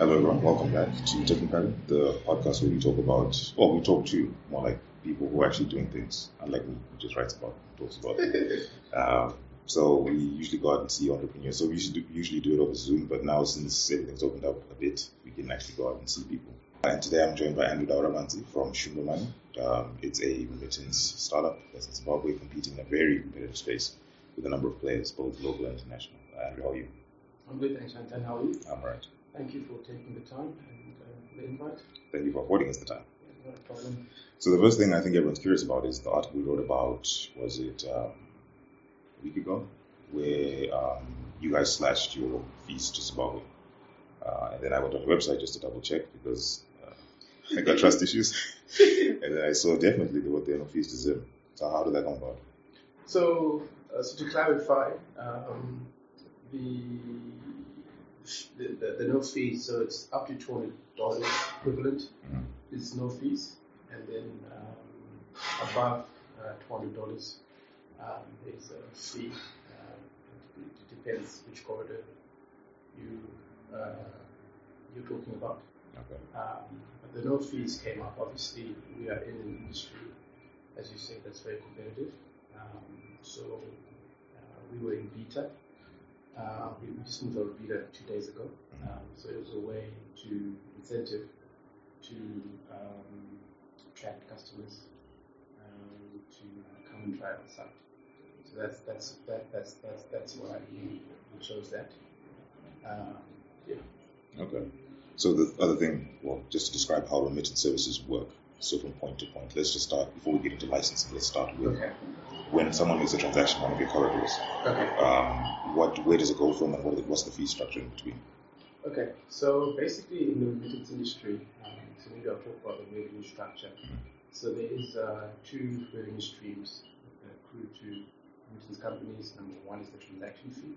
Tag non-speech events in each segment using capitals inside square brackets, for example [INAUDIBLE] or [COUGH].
Hello, everyone. Welcome back to Technically, the podcast where we talk about, well, we talk to more like people who are actually doing things, unlike me, who just writes about, talks about. [LAUGHS] um, so we usually go out and see entrepreneurs. So we usually do, usually do it over Zoom, but now since everything's opened up a bit, we can actually go out and see people. And today I'm joined by Andrew Dauramanzi from Shumba Money. Um, it's a remittance startup that's in Zimbabwe competing in a very competitive space with a number of players, both local and international. Andrew, how are you? I'm good, thanks, Anton. How are you? I'm right. Thank you for taking the time and uh, the invite. Thank you for affording us the time. Yeah, no problem. So the first thing I think everyone's curious about is the article we wrote about, was it um, a week ago, where um, you guys slashed your fees to Zimbabwe. Uh, and then I went on the website just to double check because uh, I got trust [LAUGHS] issues. and then I saw definitely there were there no fees to Zim. So how did that come about? So, uh, so to clarify, um, the, the, the the no fees, so it's up to two hundred dollars equivalent Mhm. is no fees, and then um, above uh, two hundred dollars um, there's a fee. Um, it, it depends which corridor you uh, you're talking about. Okay. Um, but the no fees came up. Obviously, we are in an industry, as you say, that's very competitive. Um, so uh, we were in beta. Uh, we, we just moved out of beta two days ago. Um, so it was a way to incentive to um, attract customers um, to come and try our site. So that's that's that, that's that's that's why we, we chose that. Um, yeah. Okay. So the other thing, well, just to describe how remittance services work. So from point to point, let's just start before we get into licensing. Let's start with Okay. When someone makes a transaction on one of your corridors. Okay. Um, what, where does it go from, and what, what's the fee structure in between? Okay, so basically in the remittance industry, um, so maybe I'll talk about the revenue structure. So there is uh, two revenue streams that accrue to remittance companies. Number one is the transaction fee,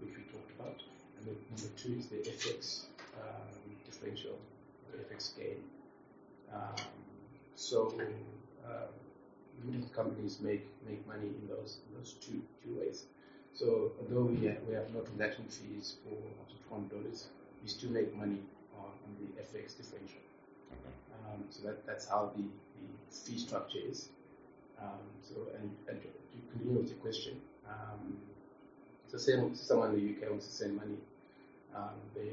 which we talked about, and number two is the FX um, differential, the FX gain. Um, so uh, companies make make money in those in those two two ways. So although we have, we have no transaction fees for up to dollars, we still make money on, on the FX differential. Okay. Um, so that, that's how the, the fee structure is. Um, so and, and to continue with your question, um, so say someone in the UK wants to send money, um, they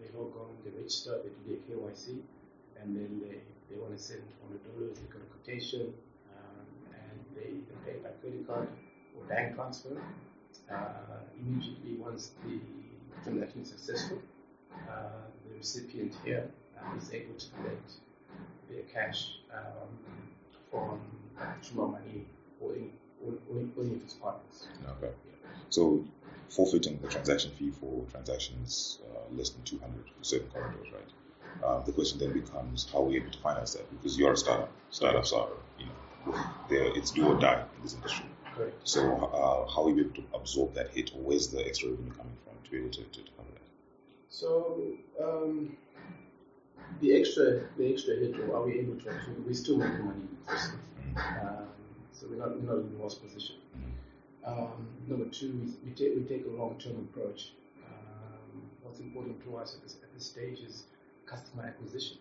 they log on, they register, they do their KYC, and then they, they want to send twenty dollars. They got a quotation, and they, they pay by credit card or bank transfer. Uh, immediately once the transaction is successful, uh, the recipient here uh, is able to collect their cash um, from Shumba Money or, in, or, or, any of its partners. Okay. So forfeiting the transaction fee for transactions uh, less than 200 for certain corridors, right? Um, the question then becomes how are we able to finance that? Because you're a startup. Startups are, you know, it's do or die in this industry. Correct. So uh, how are we able to absorb that hit, or where's the extra revenue coming from to be able to, to, to cover that? So um, the extra the extra hit, or are we able to absorb? We're still making money. Um, so we're not we're not in the worst position. Um, number two, we, we take we take a long term approach. Um, what's important to us at this, at this stage is customer acquisition,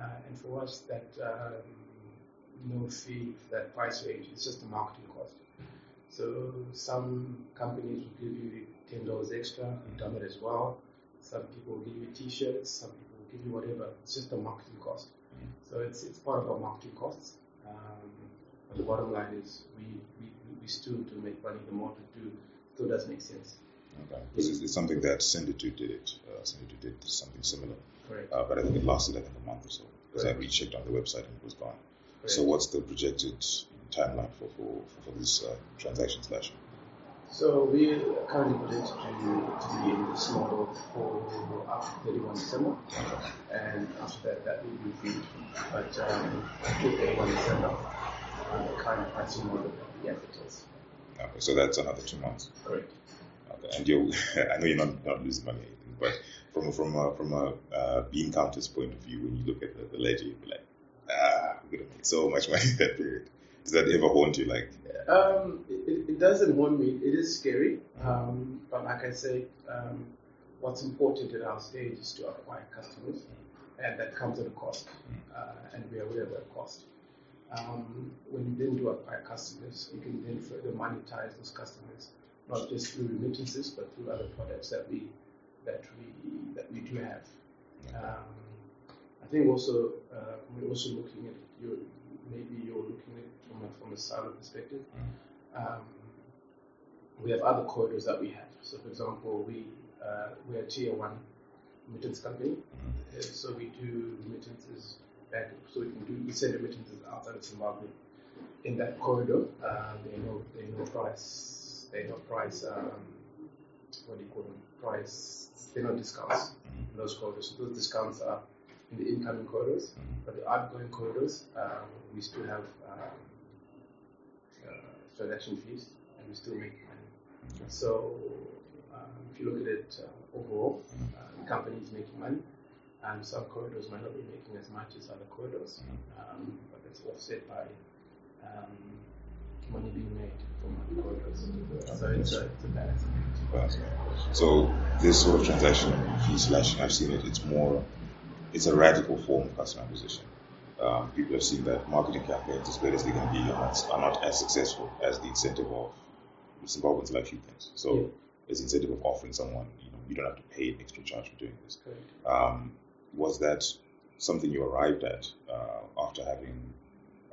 uh, and for us that um, no fee for that price range It's just a marketing cost. So some companies will give you ten dollars extra. We've done it as well. Some people will give you T-shirts. Some people will give you whatever. It's just a marketing cost. So it's it's part of our marketing costs. Um, but the bottom line is we, we, we still do make money. The more we do, still does make sense. Okay. Because it's, it's something that Senditoo did it. Uh, did something similar, Correct. uh, but I think it lasted I think a month or so. Because I rechecked on the website and it was gone. So what's the projected timeline for for, for, this uh, transaction slash? So we are currently projected to, to be in this model for up to 31 December, and after that, that will be reviewed. But um, till 31 December, uh, the current pricing model that we advertise. Okay, so that's another two months. Correct. Okay, and you, [LAUGHS] I know you're not, not losing money, but from from a, from a uh, bean counter's point of view, when you look at the, the ledger, you'd be like, ah, we're gonna make so much money in [LAUGHS] that period. Does that ever haunt you? Like, Um, it, it- it doesn't haunt me. It is scary. Um, but like I said, um, what's important at our stage is to acquire customers, and that comes at a cost, uh, and we are aware of that cost. Um, when you then do acquire customers, you can then further monetize those customers, not just through remittances, but through other products that we that we that we do have. Um, I think also uh, we're also looking at your maybe you're looking at it from a, from a cyber perspective. Um, we have other corridors that we have. So, for example, we uh, we're a tier one remittance company, uh, so we do remittances back. So we can do we send remittances outside of Zimbabwe. In that corridor, uh, they know they know price. They know price. Um, what do you call them? Price. They know discounts in those corridors. So those discounts are in the incoming corridors, but the outgoing corridors, um, we still have um, uh, transaction fees, and we still make money. So um, if you look at it uh, overall, uh, the company is making money, and some corridors might not be making as much as other corridors, um, but it's offset by um, money being made from other corridors. So it's a, it's a balance. So this sort of transaction fee slash, I've seen it. It's more, it's a radical form of customer acquisition. Um, people have seen that marketing campaigns, as great as going to be, are not, are not as successful as the incentive of Zimbabweans like few things. So Yeah. there's the incentive of offering someone, you know, you don't have to pay an extra charge for doing this. Um, was that something you arrived at uh, after having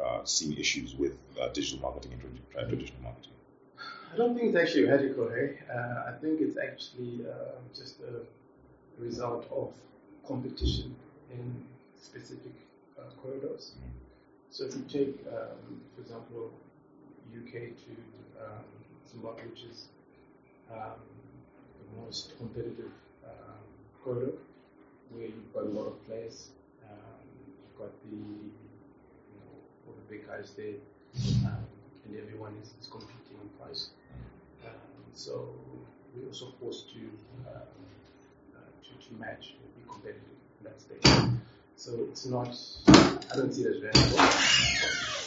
uh, seen issues with uh, digital marketing and tradi- traditional marketing? I don't think it's actually radical? Uh, I think it's actually uh, just a result of competition in specific uh, corridors. So if you take, um, for example, UK to um, Zimbabwe, which is um, the most competitive um, corridor, where you've got a lot of players. Um, you've got the, you know, all the big guys there, um, and everyone is, is competing on price. Um, so we're also forced to, to match be competitive in that stage. So it's not, I don't see it as radical.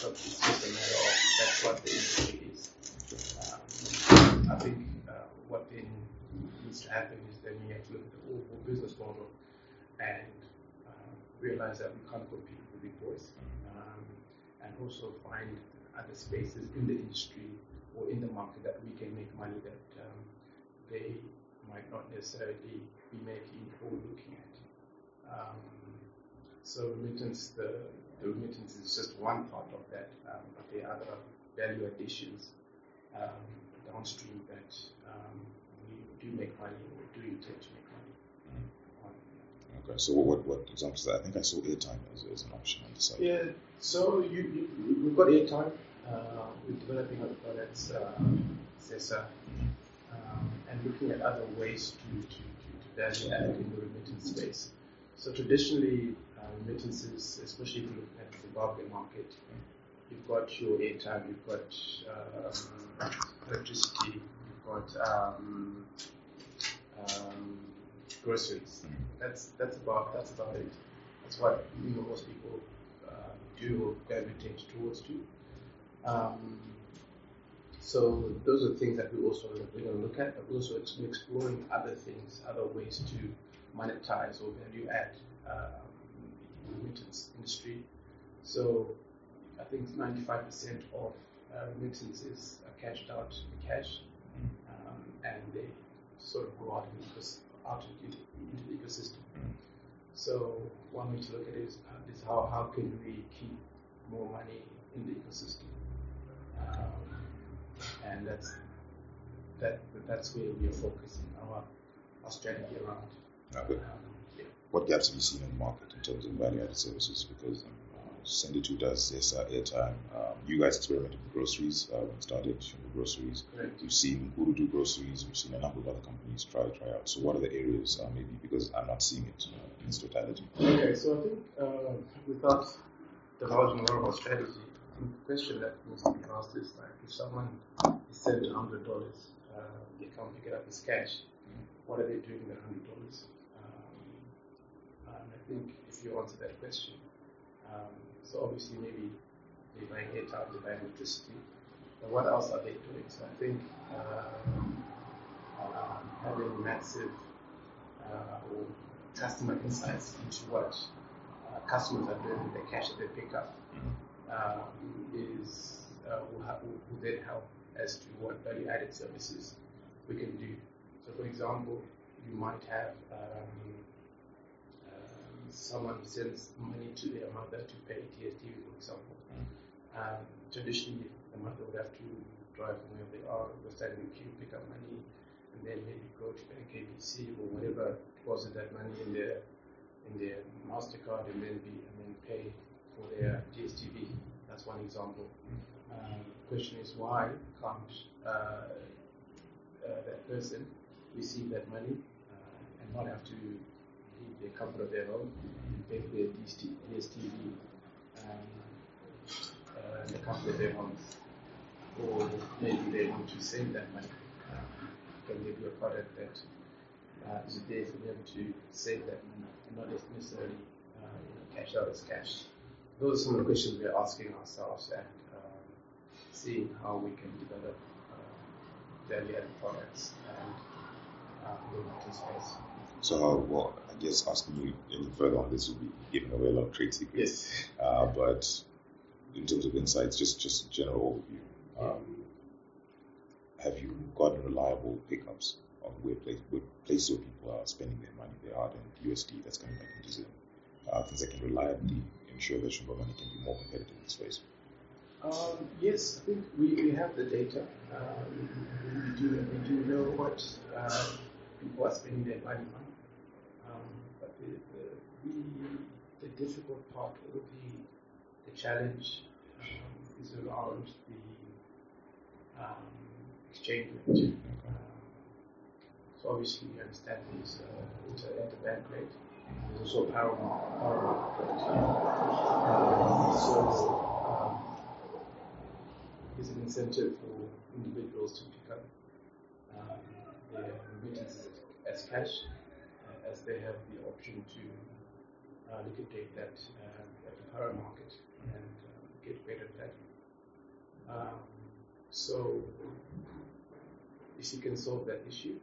So it's just a matter of that's what the industry is. Um, I think uh, what then needs to happen is then you have to look at the overall business model and um, realize that we can't compete with big boys, um, and also find other spaces in the industry or in the market that we can make money that um, they might not necessarily be making or looking at. Um, so remittance, the, the remittance is just one part of that, um, but there are other value additions um, downstream that um, we do make money or do intend to make money on. Okay, so what, what, examples? I think I saw airtime as, as an option on the side. Yeah, so you, you, we've got airtime. Uh, we're developing other products, uh, ZESA, um, and looking at other ways to, to, to, to value add in the remittance space. So traditionally, uh, remittances, especially if you look at the Zimbabwe market, you've got your airtime, you've got um, electricity, you've got um, um, groceries. That's that's about that's about it. That's what you most people uh, do or gravitate towards to. Um, so those are things that we also we're going to look at, but also exploring other things, other ways to monetize or value add um, the remittance industry. So I think 95% of uh, remittances are cashed out in cash, um, and they sort of go out, in the out into, into the ecosystem. So one way to look at it is, uh, is how, how can we keep more money in the ecosystem? Um, and that's that that's where we are focusing our our strategy around. Okay. Um, yeah. What gaps have you seen in the market in terms of value-added services? Because um, uh, Senditoo does this uh, airtime. Um, you guys experimented with groceries uh, when started with groceries. Correct. We've seen Guru do groceries. We've seen a number of other companies try try out. So what are the areas uh, maybe because I'm not seeing it uh, in its totality? Okay, so I think uh, without divulging more of our strategy, the question that needs to be asked is like if someone is sent hundred dollars, uh, they can't pick it up as cash. What are they doing with hundred dollars? Um, and I think if you answer that question, um, so obviously maybe they're buying airtime, they're buying electricity, but what else are they doing? So I think um, um, having massive uh, customer insights into what uh, customers are doing with the cash that they pick up um, is uh, will, ha- will, then help as to what value added services we can do. So, for example, you might have um, um, someone sends money to their mother to pay DSTV, for example. Um, traditionally, the mother would have to drive from where they are, go stand in the queue, pick up money, and then maybe go to Bank ABC or whatever deposit that money in their in their Mastercard, and then be and then pay for their DSTV. That's one example. Um, the question is why can't uh, uh, that person receive that money uh, and not have to leave the comfort of their home and pay for their DSTV um, uh, in the comfort of their homes? Or maybe they want to save that money. Um, can they do a product that uh, is there for them to save that money and not necessarily uh, you know, cash out as cash? Those are some of the questions we're asking ourselves and um, seeing how we can develop uh, value-added products and uh, space. So, how, well, I guess asking you any further on this would be giving away a lot of trade secrets. Yes. Uh, but in terms of insights, just just general overview. Um, have you gotten reliable pickups on where, place, where places where people are spending their money, their hard-earned USD that's coming back into Zim? Uh, things that can reliably ensure that money can be more competitive in this space. Um, yes, I think we, we have the data. Um, we do we do know what uh, people are spending their money on. Um, but the, the, really the difficult part or the, the challenge um, is around the um, exchange rate. Um, so obviously you understand there's uh, inter interbank rate. Also paramount rate. Um, so um, is an incentive for individuals to pick up um, their remittances as cash, uh, as they have the option to uh, liquidate that um, at the power market and um, get better value. Um, so, if you can solve that issue,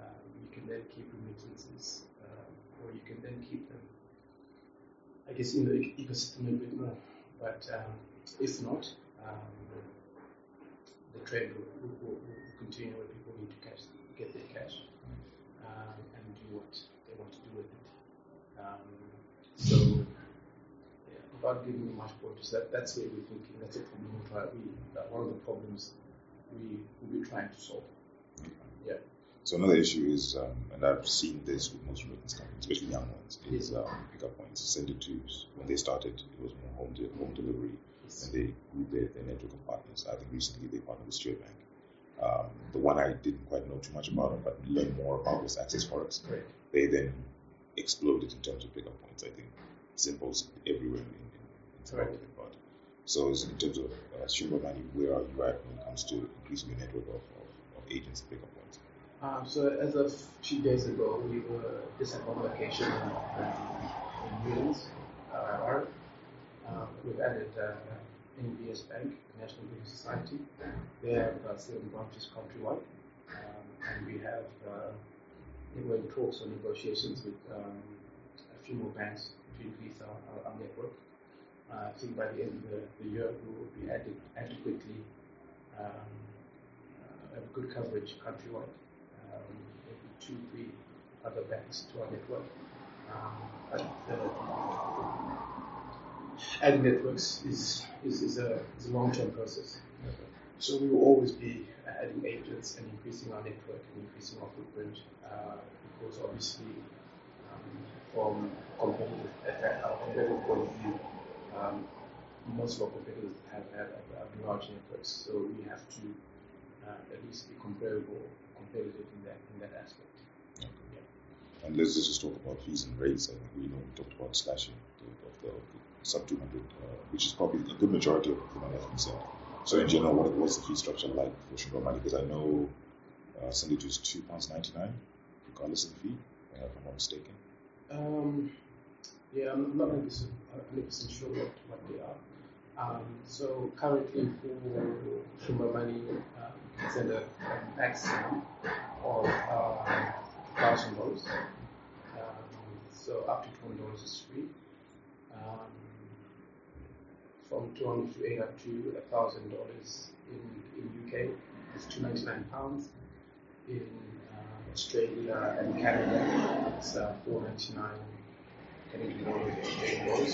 um, you can then keep remittances, or you can then keep them, I guess, in the ecosystem a bit more. But um, if not, um, the trend will, will, will, continue where people need to cash, get their cash um, and do what they want to do with it. Um, so, yeah, without giving you much pointers, that, that's where we're thinking. That's a problem we uh, one of the problems we will be trying to solve. Yeah. So another issue is, um, and I've seen this with most remittance companies, especially young ones, is um, pickup points. Senditoo when they started, it was more home de- home delivery and they grew their, their network of partners. I think recently they partnered with Steward Bank. Um, the one I didn't quite know too much about, but learned more about was Access Forex. Correct. They then exploded in terms of pickup points. I think Simple's everywhere in, in, in Zimbabwe. But so in terms of uh, Shumba Money, where are you at when it comes to increasing your network of, of, of agents and pickup points? Um, so as of few days ago, we were just one location in, um, in Newlands, uh, um, we've added uh, NBS Bank, National Building Society. They have uh, seven branches countrywide, um, and we have uh, we're in talks or negotiations with um, a few more banks to increase our, our, our network. Uh, I think by the end of the, the year, we will be adequately um, uh, good coverage countrywide. Maybe two, three other banks to our network. Um, but the, adding networks is, is, is a, is a long-term process. So we will always be adding agents and increasing our network and increasing our footprint uh, because obviously um, from competitive, our competitive point of view, um, most of our competitors have, have large networks, so we have to uh, at least be comparable, competitive in that in that aspect. Okay. Yeah. And let's just talk about fees and rates. I think we know we talked about slashing of the, of the sub 200, uh, which is probably a good majority of the money has been sent. So in general, what, what's the fee structure like for Shumba Money? Because I know uh, send it is two pounds ninety nine, regardless of the fee, uh, if I'm not mistaken. Um, yeah, I'm not 100 percent sure what, what they are. Um, so currently for Shumba Money, um, send a maximum of uh, thousand dollars. Um, so up to twenty dollars is free. Um, from two hundred to eight up to thousand dollars in in UK it's two ninety nine pounds. In uh, Australia and Canada it's uh, four ninety nine Canadian dollars,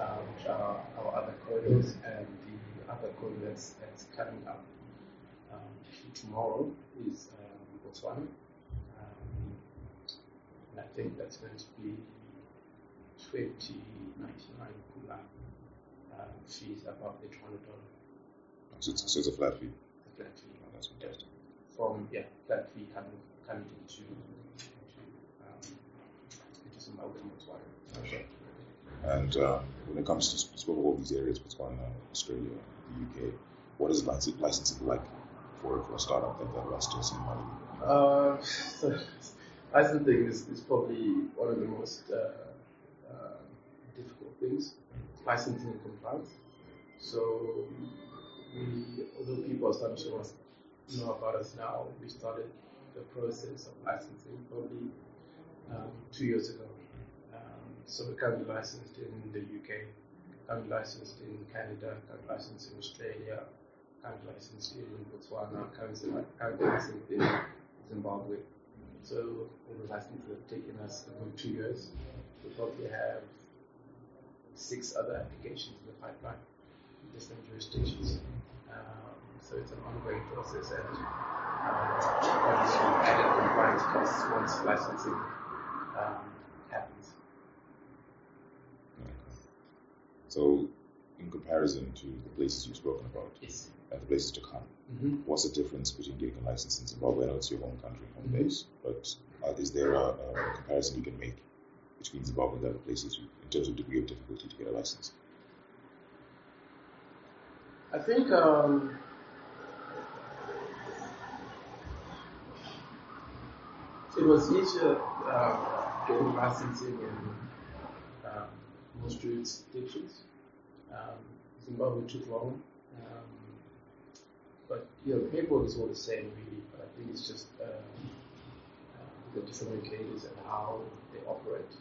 uh, which are our other corridors and the other corridor that's, that's coming up um, tomorrow is um, Botswana. Um, and I think that's going to be 2099 pula um, fees above the $200 So it's, so it's a flat fee. flat fee. Oh, that's fantastic. From, yeah, flat fee coming, coming into, into, um, into Zimbabwe and Botswana. Okay. And um, when it comes to spoke of all these areas, Botswana, Australia, the UK, what is licensing like for, for a startup that, that wants to see money? Uh, so [LAUGHS] licensing is, is probably one of the most uh, uh, difficult things. Licensing and compliance. So we, although people are starting to know about us now, we started the process of licensing probably um, two years ago. So currently licensed in the UK, currently licensed in Canada, currently licensed in Australia, currently licensed in Botswana, li- licensed in Zimbabwe. So all the licenses have taken us about two years. We probably have six other applications in the pipeline in different jurisdictions. Um, so it's an ongoing process and um, obviously added compliance costs once licensing um, happens. So, in comparison to the places you've spoken about Yes. and the places to come, Mm-hmm. what's the difference between getting a license in Zimbabwe? I know it's your home country, home Mhm. base, but uh, is there a, a comparison you can make between Zimbabwe and the other places you, in terms of degree of difficulty to get a license? I think um, it was easier uh, getting licensing in most jurisdictions. Um, Zimbabwe took long, um, but you know, paperwork is all the same really. But I think it's just um, uh, the different regulators and how they operate.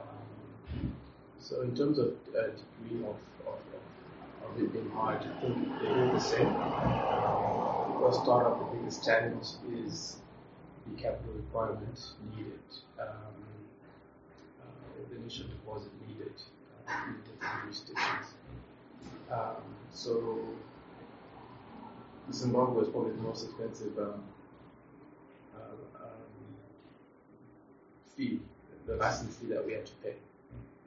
Um, so in terms of uh, degree of, of, of, it being hard, I think they're all the same. Um, for a startup, the biggest challenge is the capital requirement needed, um, uh, initial deposit needed uh, in jurisdictions. Um, so Zimbabwe was probably the most expensive um, uh, um, fee, the license fee that we had to pay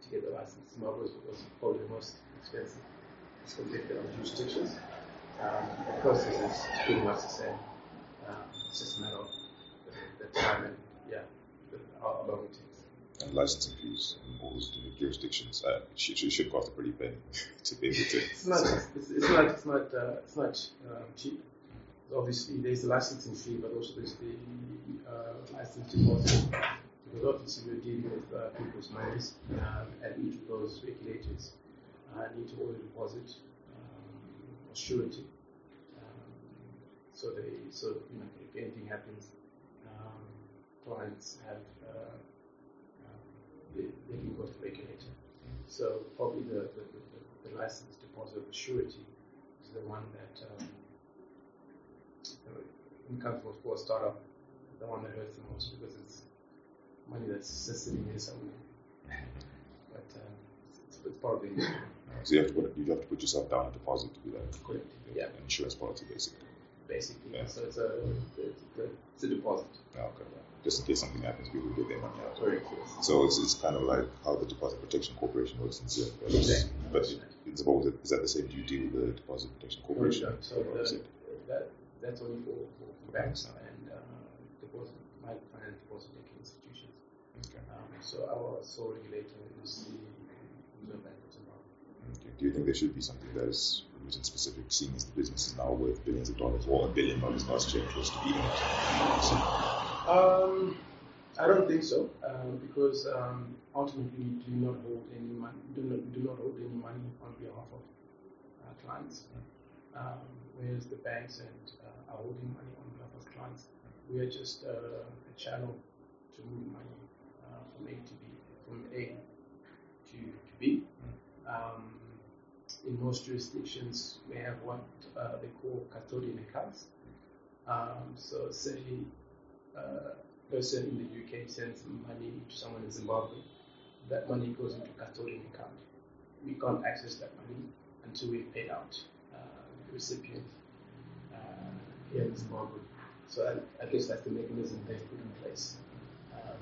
to get the license. Zimbabwe was, was probably the most expensive as compared to other. Um, the process is pretty much the same. Um, it's just a matter of the, the time and yeah, how. And licensing fees in all those jurisdictions, uh, should, it should cost a pretty penny [LAUGHS] to be able to. It's not. It's, it's not. It's not. Uh, it's not um, cheap. Obviously, there's the licensing fee, but also there's the uh, license deposit. Because obviously, we're dealing with uh, people's monies, um, and each of those regulators uh, need to order deposit um, or surety. Um, so they, so you know, if anything happens, um, clients have they to the regulator. So probably the, the, the, the license deposit or surety is the one that, um, you know, when it comes for, for a startup, the one that hurts the most because it's money that's just sitting there somewhere. But um, it's, it's part of the industry. So you have to put you have to put yourself down a deposit to do that. Correct. Yeah, An insurance policy, basically. basically. Yeah. So it's a, it's a, it's a deposit. Yeah, okay. Just in case something happens, people get their money out. Correct. Yes. So it's, it's kind of like how the Deposit Protection Corporation works in Zim. But, Exactly. but in Zimbabwe, is that the same? Do you deal with the Deposit Protection Corporation? No, So the, that, that's only for, for, for banks and uh, deposit, microfinance deposit taking institutions. Okay. Um, so our sole regulator is the Reserve Bank of Zimbabwe. Okay. Do you think there should be something that is region specific, seeing as the business is now worth billions of dollars, or a billion dollars last year, close to beating it? So, Um, I don't think so, um, because um, ultimately we do not hold any money. Do not do not hold any money on behalf of uh, clients. Um, whereas the banks and uh, are holding money on behalf of clients. We are just uh, a channel to move money uh, from A to B, from A to, to B. Um, in most jurisdictions, we have what uh, they call custodian accounts. Um, so, a person in the UK sends money to someone in Zimbabwe, that money goes into custodian account. We can't access that money until we've paid out uh, the recipient uh, here in Zimbabwe. So I, I, guess that's the mechanism they've put in place, um,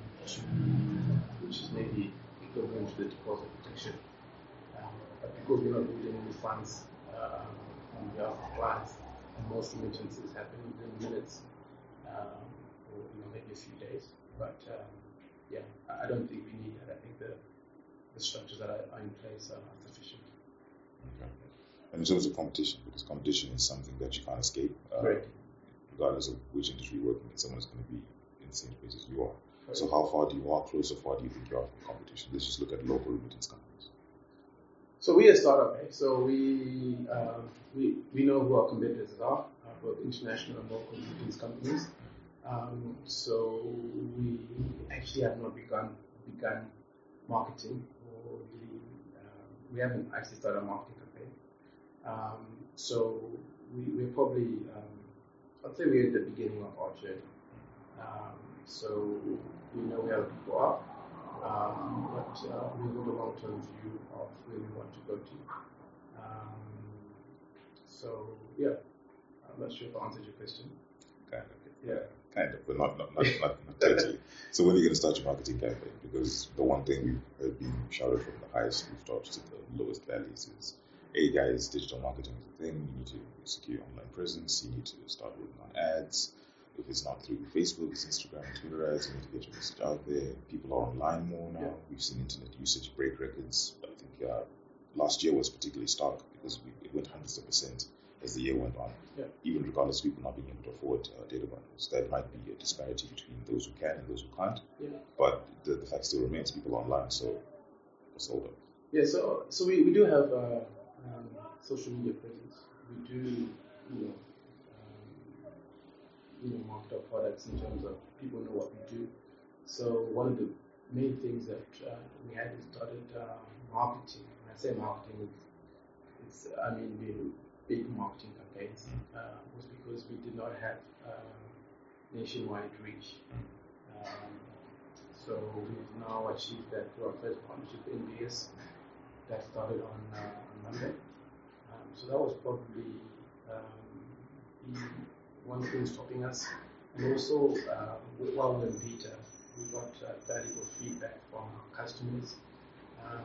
which is maybe equivalent to the deposit protection. Um, but because we're not holding any funds um, on behalf of clients, and most remittances happen within minutes, um, or you know maybe a few days. But um, yeah, I don't think we need that. I think the the structures that are, are in place are sufficient. Okay. And in terms of competition, because competition is something that you can't escape. Uh, right regardless of which industry you're working in, someone's going to be in the same place as you are. Right. So how far do you, how close or far do you think you are from competition? Let's just look at local remittance companies. So we are a startup, right? So we, um, we, we know who our competitors are, uh, both international and local remittance companies. Um, so we actually have not begun begun marketing, or um, we haven't actually started a marketing campaign. Um, so we, we're probably um, I'd say we're at the beginning of our journey. Um, so we know where people are, um, but uh, we have a long-term view of where we want to go to. Um, so yeah, I'm not sure if I answered your question. Of. Yeah. Kind of, but not not not, not, not totally. So when are you going to start your marketing campaign? Because the one thing we've been shouted from the highest rooftops to the lowest valleys is hey guys, digital marketing is a thing. You need to secure your online presence. You need to start working on ads. If it's not through Facebook, it's Instagram and Twitter ads. You need to get your message out there. People are online more now. Yeah. We've seen internet usage break records. I think uh, last year was particularly stark because we, it went hundreds of percent as the year went on. Yeah. Even regardless of people not being able to afford uh, data bundles, there might be a disparity between those who can and those who can't. Yeah. But the, the fact still remains, people online, so hold up? Yeah, so so we, we do have. Uh, um, social media presence. We do, you know, um, you know, market our products in terms of people know what we do. So one of the main things that uh, we had started uh, marketing. When I say marketing, it's, it's I mean we big marketing campaigns uh, was because we did not have uh, nationwide reach. Um, so we've now achieved that through our first partnership with NBS that started on, uh, on Monday. Um, so that was probably um, the one thing stopping us. And also, uh, while we are in beta, we got uh, valuable feedback from our customers. Um,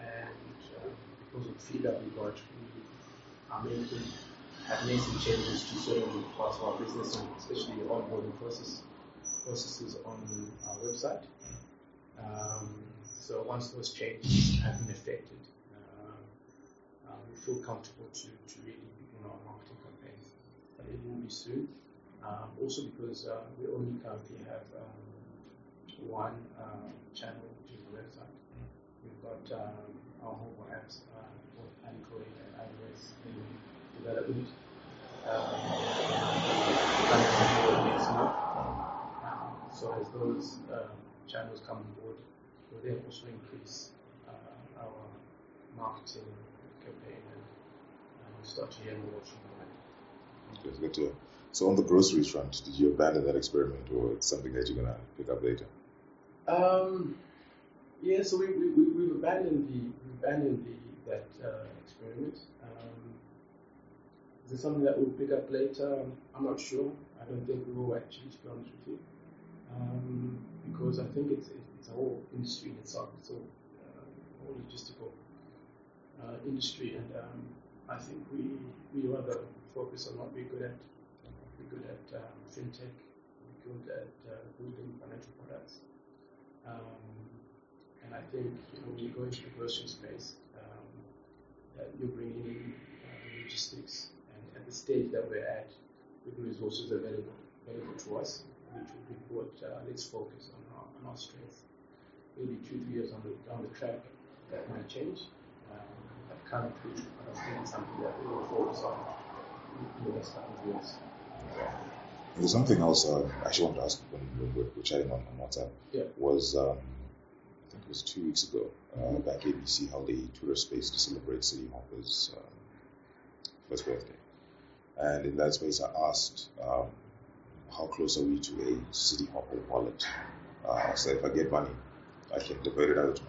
and um, because of the feedback we got, we making, have made some changes to certain parts of our business, and especially the onboarding process, processes on our website. Um, so once those changes have been effected, uh, uh, we feel comfortable to, to really begin our marketing campaigns. But it will be soon. Um, also because uh, we only currently have um, one uh, channel, which is the website. We've got um, our mobile apps, uh, both Android and iOS in development. Um, next month. So as those um, channels come on board, will then also increase uh, our marketing campaign and, and start to hear more from Okay, it's good to So on the groceries front, did you abandon that experiment or it's something that you're gonna pick up later? Um, yeah, so we, we, we, have abandoned the we abandoned the that uh, experiment. Um, is it something that we'll pick up later? I'm not sure. I don't think we will actually, to be honest with you, um, because I think it's it's a whole industry in itself. It's a uh, whole logistical uh, industry, and um, I think we we rather focus on what we're good at. We're good at um, fintech. We're good at uh, building financial products. Um, and I think you know when you go into the grocery space, you're bringing in uh, logistics, and at the stage that we're at, with the resources available available to us, which will be what uh, let's focus on our, on our strengths maybe two, three years on the, down the track, that might change. Um, but currently, I don't think it's something that we will focus on in the next couple of years. There's something else uh, I actually wanted to ask when we were, we were chatting on, on WhatsApp. Yeah. Was um, I think it was two weeks ago. Uh, Bank ABC held a Twitter space to celebrate City Hopper's um, first birthday, and in that space I asked um, how close are we to a City Hopper wallet. Uh, so if I get money, I can divert it either to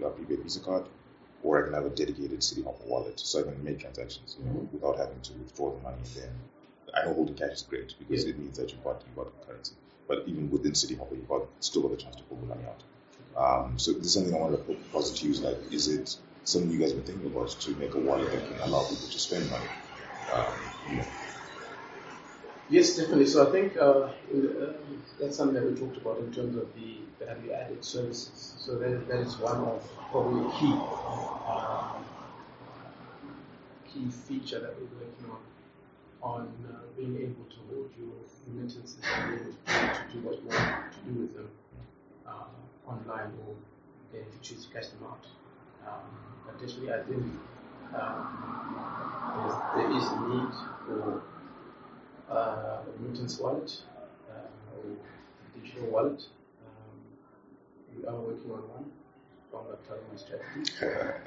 my prepaid Visa card, or I can have a dedicated City Hopper wallet, so I can make transactions, you know, without having to withdraw the money. Then I know holding cash is great because Yeah. it means that you bought you bought currency. But even within City Hopper, you've got still got the chance to pull the money out. Um, so this is something I wanted to propose to you. Is like, is it something you guys have been thinking about to make a wallet that can allow people to spend money? Um, you know, Yes, definitely. So I think uh, uh, that's something that we talked about in terms of the value-added services. So that, that is one of probably key uh, key feature that we're working on on uh, being able to hold your remittances and be able to, do what you want to do with them uh, online or you choose to cash them out. Um, but definitely, I think um, there's, a need for uh, a remittance wallet uh, or digital wallet. Um, we are working on one. I'm not telling my strategy, [LAUGHS]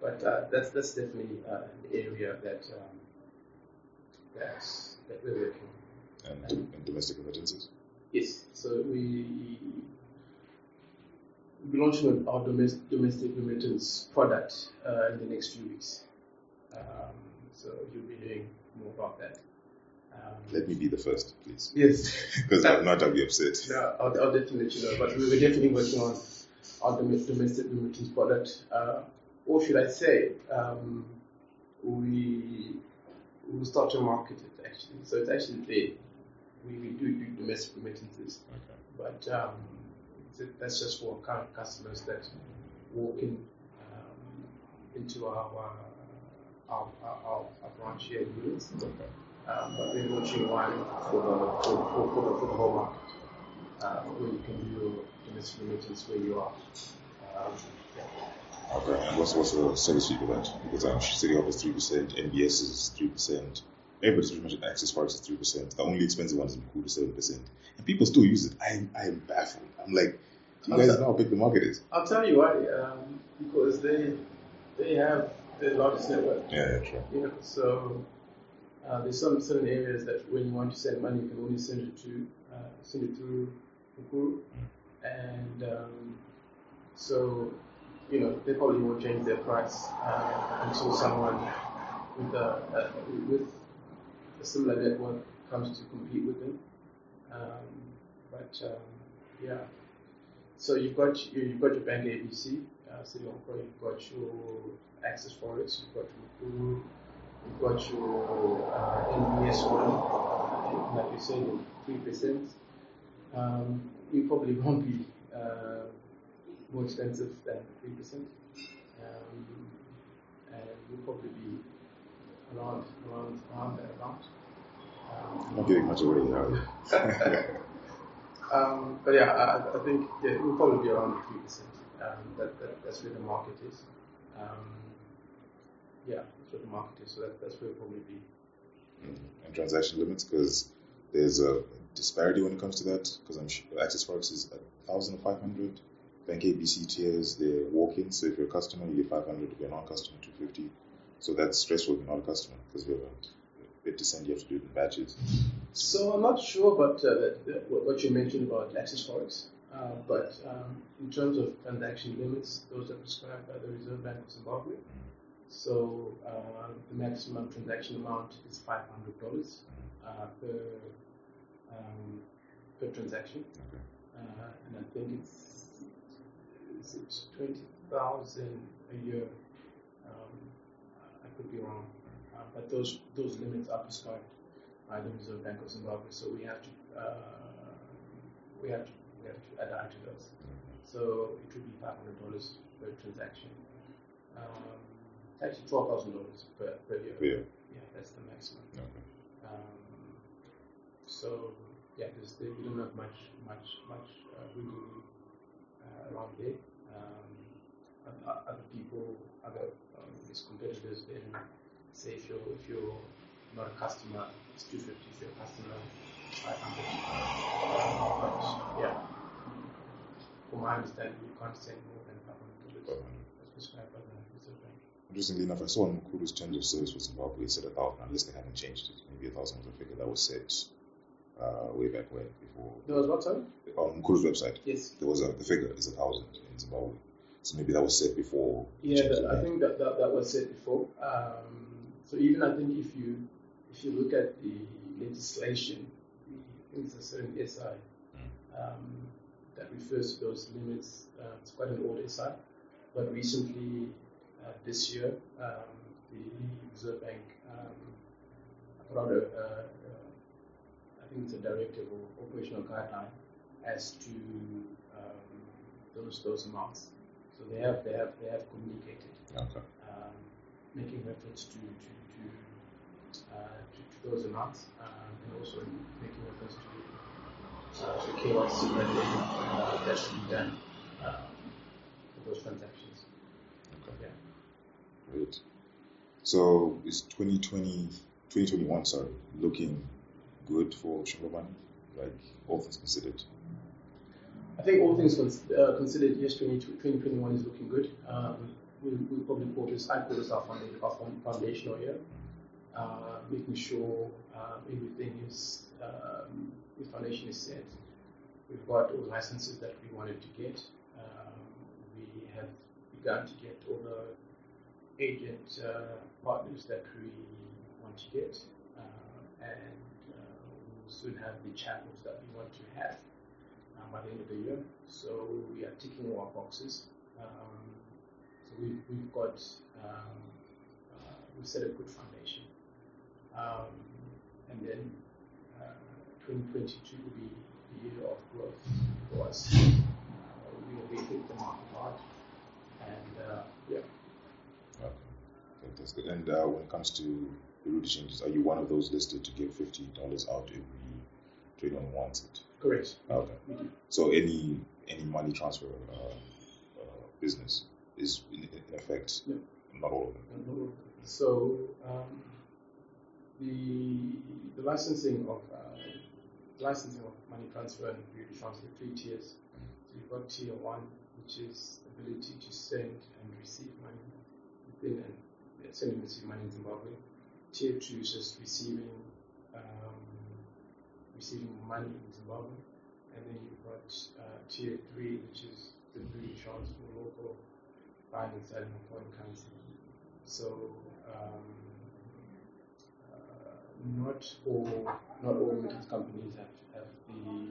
but uh, that's that's definitely uh, an area that um, that's that we're working on. and, and domestic remittances. Yes, so we be launching our domestic, domestic remittance product uh, in the next few weeks. Um, so you'll be hearing more about that. Um, Let me be the first, please, yes. [LAUGHS] because I'm not. I'll be upset. No, I'll, I'll definitely let you know. But we were definitely working on our domestic remittance product. Uh, or should I say, um, we will start to market it actually. So it's actually there. We, we do do domestic remittances, Okay. but um, th- that's just for current customers that walk in um, into our our, our, our, our branch here in Lewis. Okay. Um, but we're launching one for the, for, for, for the, for the whole market, uh, where you can do your domestic remittance where you are. Um, yeah. Okay. And what's what's the service fee for that? Because I'm sure City Hop is three percent, NBS is three percent. Everybody's pretty much Access Forex is three percent. The only expensive one is Cool to seven percent, and people still use it. I'm I'm baffled. I'm like, you guys know how big the market is? I'll tell you why, um, because they they have the largest network. Yeah, yeah, true. You know, so uh, there's some certain areas that when you want to send money, you can only send it to uh, send it through Mukuru, and um, so you know they probably won't change their price uh, until someone with a with a similar network comes to compete with them. Um, but um, yeah, so you've got you- you've got your bank ABC, uh, City you've got your Access Forex, you've got your you've got your uh, NBS one, like you said, three percent. Um, you probably [LAUGHS] won't be uh, more expensive than three percent, um, and you'll probably be that amount. Um, I'm not giving much away now. [LAUGHS] um, but yeah, I, I think yeah, it will probably be around three percent. Um, that, that that's where the market is. Um, yeah, that's where the market is. So that, that's where it'll probably be. and transaction limits because there's a disparity when it comes to that because I'm sure Access Forex is a thousand or five hundred. Bank ABC tiers they're walk-in, so if you're a customer you get 500, if you're a non-customer 250. So that's stressful if you're not a customer because you have a to send, you have to do it in batches. So I'm not sure about uh, what you mentioned about Access Forex, uh, but um, in terms of transaction limits, those are prescribed by the Reserve Bank of Zimbabwe. So uh, the maximum transaction amount is five hundred dollars uh, per um, per transaction, Okay. uh, and I think it's is it twenty thousand a year. Could be wrong, uh, but those those limits are prescribed by the Reserve Bank of Zimbabwe. So we have to uh, we have to we have to adhere to those. So it would be five hundred dollars per transaction. Um, actually twelve thousand dollars per per year. Yeah. Yeah, that's the maximum. Okay. Um, so yeah, there's, there, you don't have much much much uh, wiggle room uh, around there. Um, other people, other um, competitors, then say if you're if you're not a customer, it's two fifty. If you're a customer, 500. Uh, but yeah, from my understanding, you can't send more than 500 dollars as prescribed by the Reserve Bank. Interestingly enough, I saw on Mukuru's terms of service for Zimbabwe, it said a thousand, unless they haven't changed it. Maybe a thousand was a figure that was set uh, way back when, before. There was what, sorry? On Mukuru's website, Yes. there was a, the figure is a thousand in Zimbabwe. So maybe that was said before. Yeah, that, I think that, that that was said before. Um, so even I think if you if you look at the legislation, I think it's a certain SI um, that refers to those limits. Uh, it's quite an old SI, but recently uh, this year um, the Reserve Bank um, put out a, a, a I think it's a directive or operational guideline as to um, those those amounts. So they have they have they have communicated, Okay. um, making reference to to to, uh, to, to those amounts, um, and also making reference to uh, the KYC that they, uh, that should be done um, for those transactions. Okay. Yeah. Great. So is 2020, 2021, sorry, looking good for Shumba Money? Like all things considered. I think all things cons- uh, considered, yes, 2021 is looking good. Um, we, we probably call this, I this our, founda- our foundational year, uh, making sure uh, everything is, um, the foundation is set. We've got all the licenses that we wanted to get. Um, we have begun to get all the agent uh, partners that we want to get, uh, and uh, we'll soon have the channels that we want to have um, by the end of the year. So we are ticking our boxes. Um, so we've, we've got, um, uh, we've set a good foundation. Um, and then uh, 2022 will be the year of growth for us. Uh, we be hit the market hard. And uh, yeah, Okay. Good. And uh, when it comes to the route changes, are you one of those listed to give fifty dollars out every trade on wants it? Correct. Okay. So any any money transfer uh, uh, business is in, in effect Yeah. not all of them. So um, the the licensing of uh, licensing of money transfer and beauty transfer three tiers. So you've got tier one, which is ability to send and receive money within and send and receive money in Zimbabwe. Tier two is just receiving um, receiving money in Zimbabwe, and then you've got uh, tier three, which is the beauty transfer local buying and selling of foreign currency. So um, uh, not all not all limited companies have, have the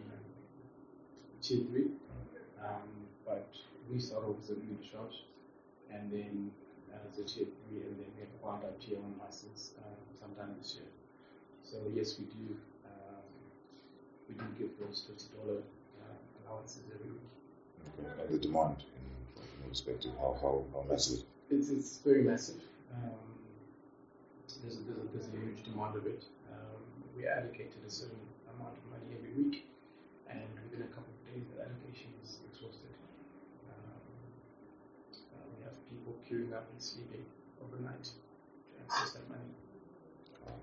tier three, um, but we start off as a bureau de change, and then as a tier three, and then we acquired our tier one license uh, sometime this year. So yes, we do we do give those fifty dollar uh, allowances every week. Okay. And the demand in, from your perspective, how how how massive? It's, it's very massive. Um, there's, a, there's, a, there's a huge demand of it. Um, we are allocated a certain amount of money every week, and within a couple of days, the allocation is exhausted. Um, uh, we have people queuing up and sleeping overnight to access that money.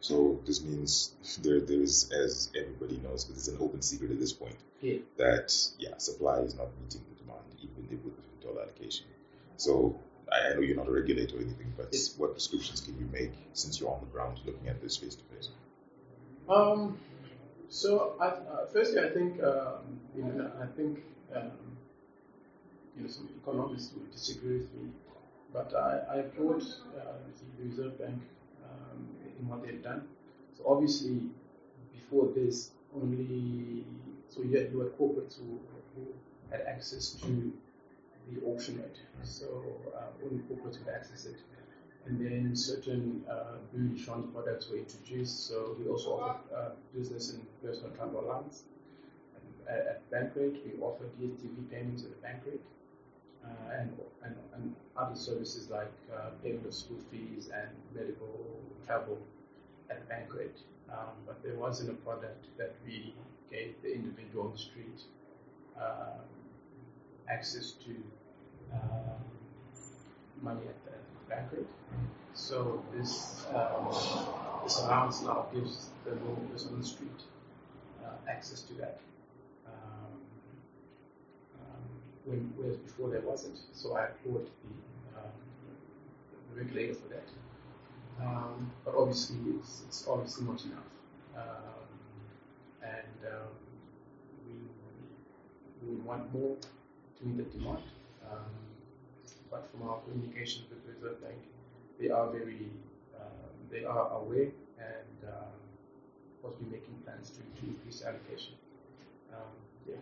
So this means [LAUGHS] there there is, as everybody knows, because it's an open secret at this point, Yeah. that yeah, supply is not meeting the demand, even with the fifty dollar allocation. So I, know you're not a regulator or anything, but Yes. what prescriptions can you make since you're on the ground looking at this face to face? Um, so, I, uh, firstly, I think um, you know, I think um, you know some economists would disagree with me, but I, I applaud uh, the Reserve Bank in what they've done. So, obviously, before this, only so you had, you had corporates who, who had access to the auction rate. So, uh, only corporates could access it and then certain uh, blue insurance products were introduced. So we also offer uh, business and personal travel allowance. At, at bank rate, we offer DSTV payments at the bank rate, and, and and other services like uh, payment of school fees and medical travel at rate. Um, but there wasn't a product that we gave the individual on the street um, access to um, money at the bank rate. So this um, this allowance now gives the person on the street uh, access to that. Um, um, when, whereas before there wasn't. So I applaud the, um, the regulator for that. Um, but obviously, it's, it's obviously not enough. Um, and um, we, we want more to meet the demand. Um, but from our communications with the Reserve Bank, they are very, um, they are aware and um, be making plans to, to increase allocation. Yeah.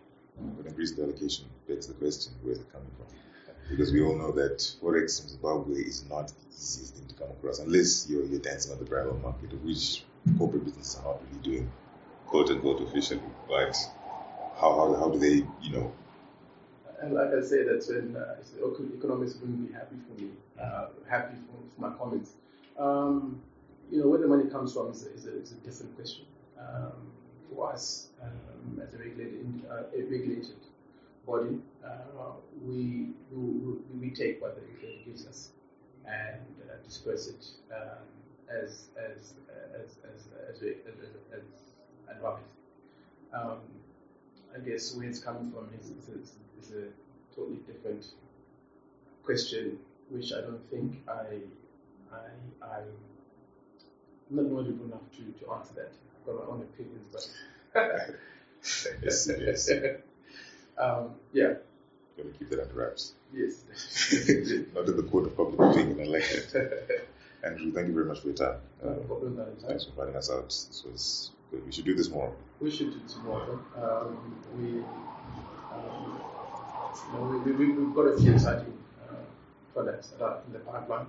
But increase the allocation begs the question, where's it coming from? Because we all know that Forex in Zimbabwe is not the easiest thing to come across unless you're, you're dancing on the private market, which corporate businesses are not really doing, quote unquote, officially. But how, how, how do they, you know, and like I said, that's when uh, economics wouldn't be happy for me, uh, happy for, for, my comments. Um, you know, where the money comes from is a, is a, is a different question. Um, for us, um, as a regulated, uh, a regulated body, uh, we, we, we take what the regulator gives us and uh, disperse it um, as, as, as, as, as, as, as as advised. Um, I guess where it's coming from is, is, is is a totally different question, which I don't think I, I, I'm not knowledgeable enough to, to answer that. Got my own opinions, but [LAUGHS] yes, yes. um, yeah. Gonna keep that under wraps. Yes. [LAUGHS] not in the court of public opinion, I like it. Andrew, thank you very much for your time. No problem, Thanks for inviting us out. This was good. We should do this more. We should do this more. Um, we um, you know, we, we, we've got a few exciting uh, products that are in the pipeline.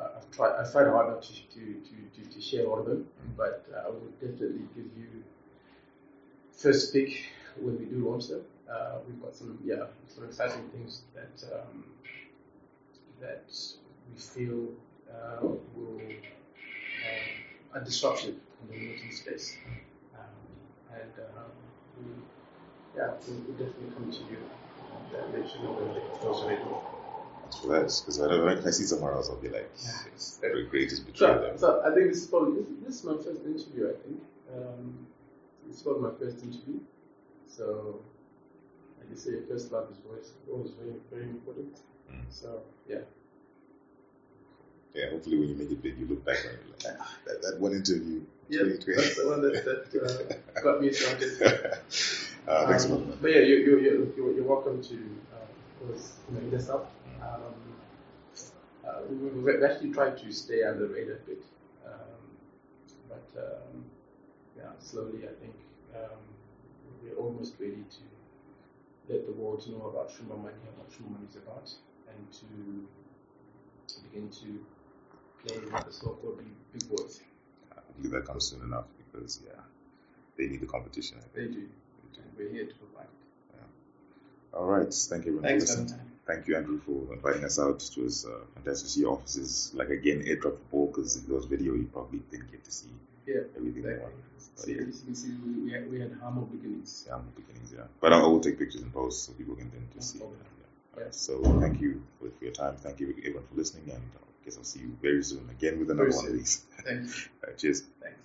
And I've tried, tried hard not to, to, to, to, share all of them, but uh, I will definitely give you first pick when we do launch them. Uh, we've got some, yeah, some exciting things that um, that we feel uh, will uh, are disruptive in the remittance space, um, and uh, we, yeah, we'll, definitely come to you that makes you know that those are able. That's because I don't know if I see somewhere else, I'll be like, yeah. it's very great to so, them. So I think this is probably this, this is my first interview. I think um, this was my first interview. So like you say, first love is always always very very important. Mm. So yeah. Yeah, hopefully when you make it big, you look back and you're like, ah, that, that one interview. Yeah, that's the one that, that uh, got me started. Uh, [LAUGHS] thanks um, But yeah, you, you, you, you're welcome to uh, course, you know, this up. Um, uh, we, we actually tried to stay under the radar a bit. Um, but um, yeah, slowly I think um, we're almost ready to let the world know about Shumba Money and what Shumba Money is about and to begin to play with the so-called big, big boys. I believe that comes soon enough because, yeah, they need the competition. They do we're here to provide. Yeah. All right. Thank you very much. Thank you, Andrew, for inviting us out. It was uh, fantastic to see your offices. Like again, airdrop the ball because if it was video, you probably didn't get to see yeah, everything. Exactly. See, yeah. As you can see, we had, we had humble beginnings. Yeah, humble beginnings, yeah. But I will take pictures and post so people can then just see. Yeah. Right, so thank you for, for, your time. Thank you everyone for listening, and I guess I'll see you very soon again with another very one soon. of these. Thanks. [LAUGHS] right, cheers. Thanks.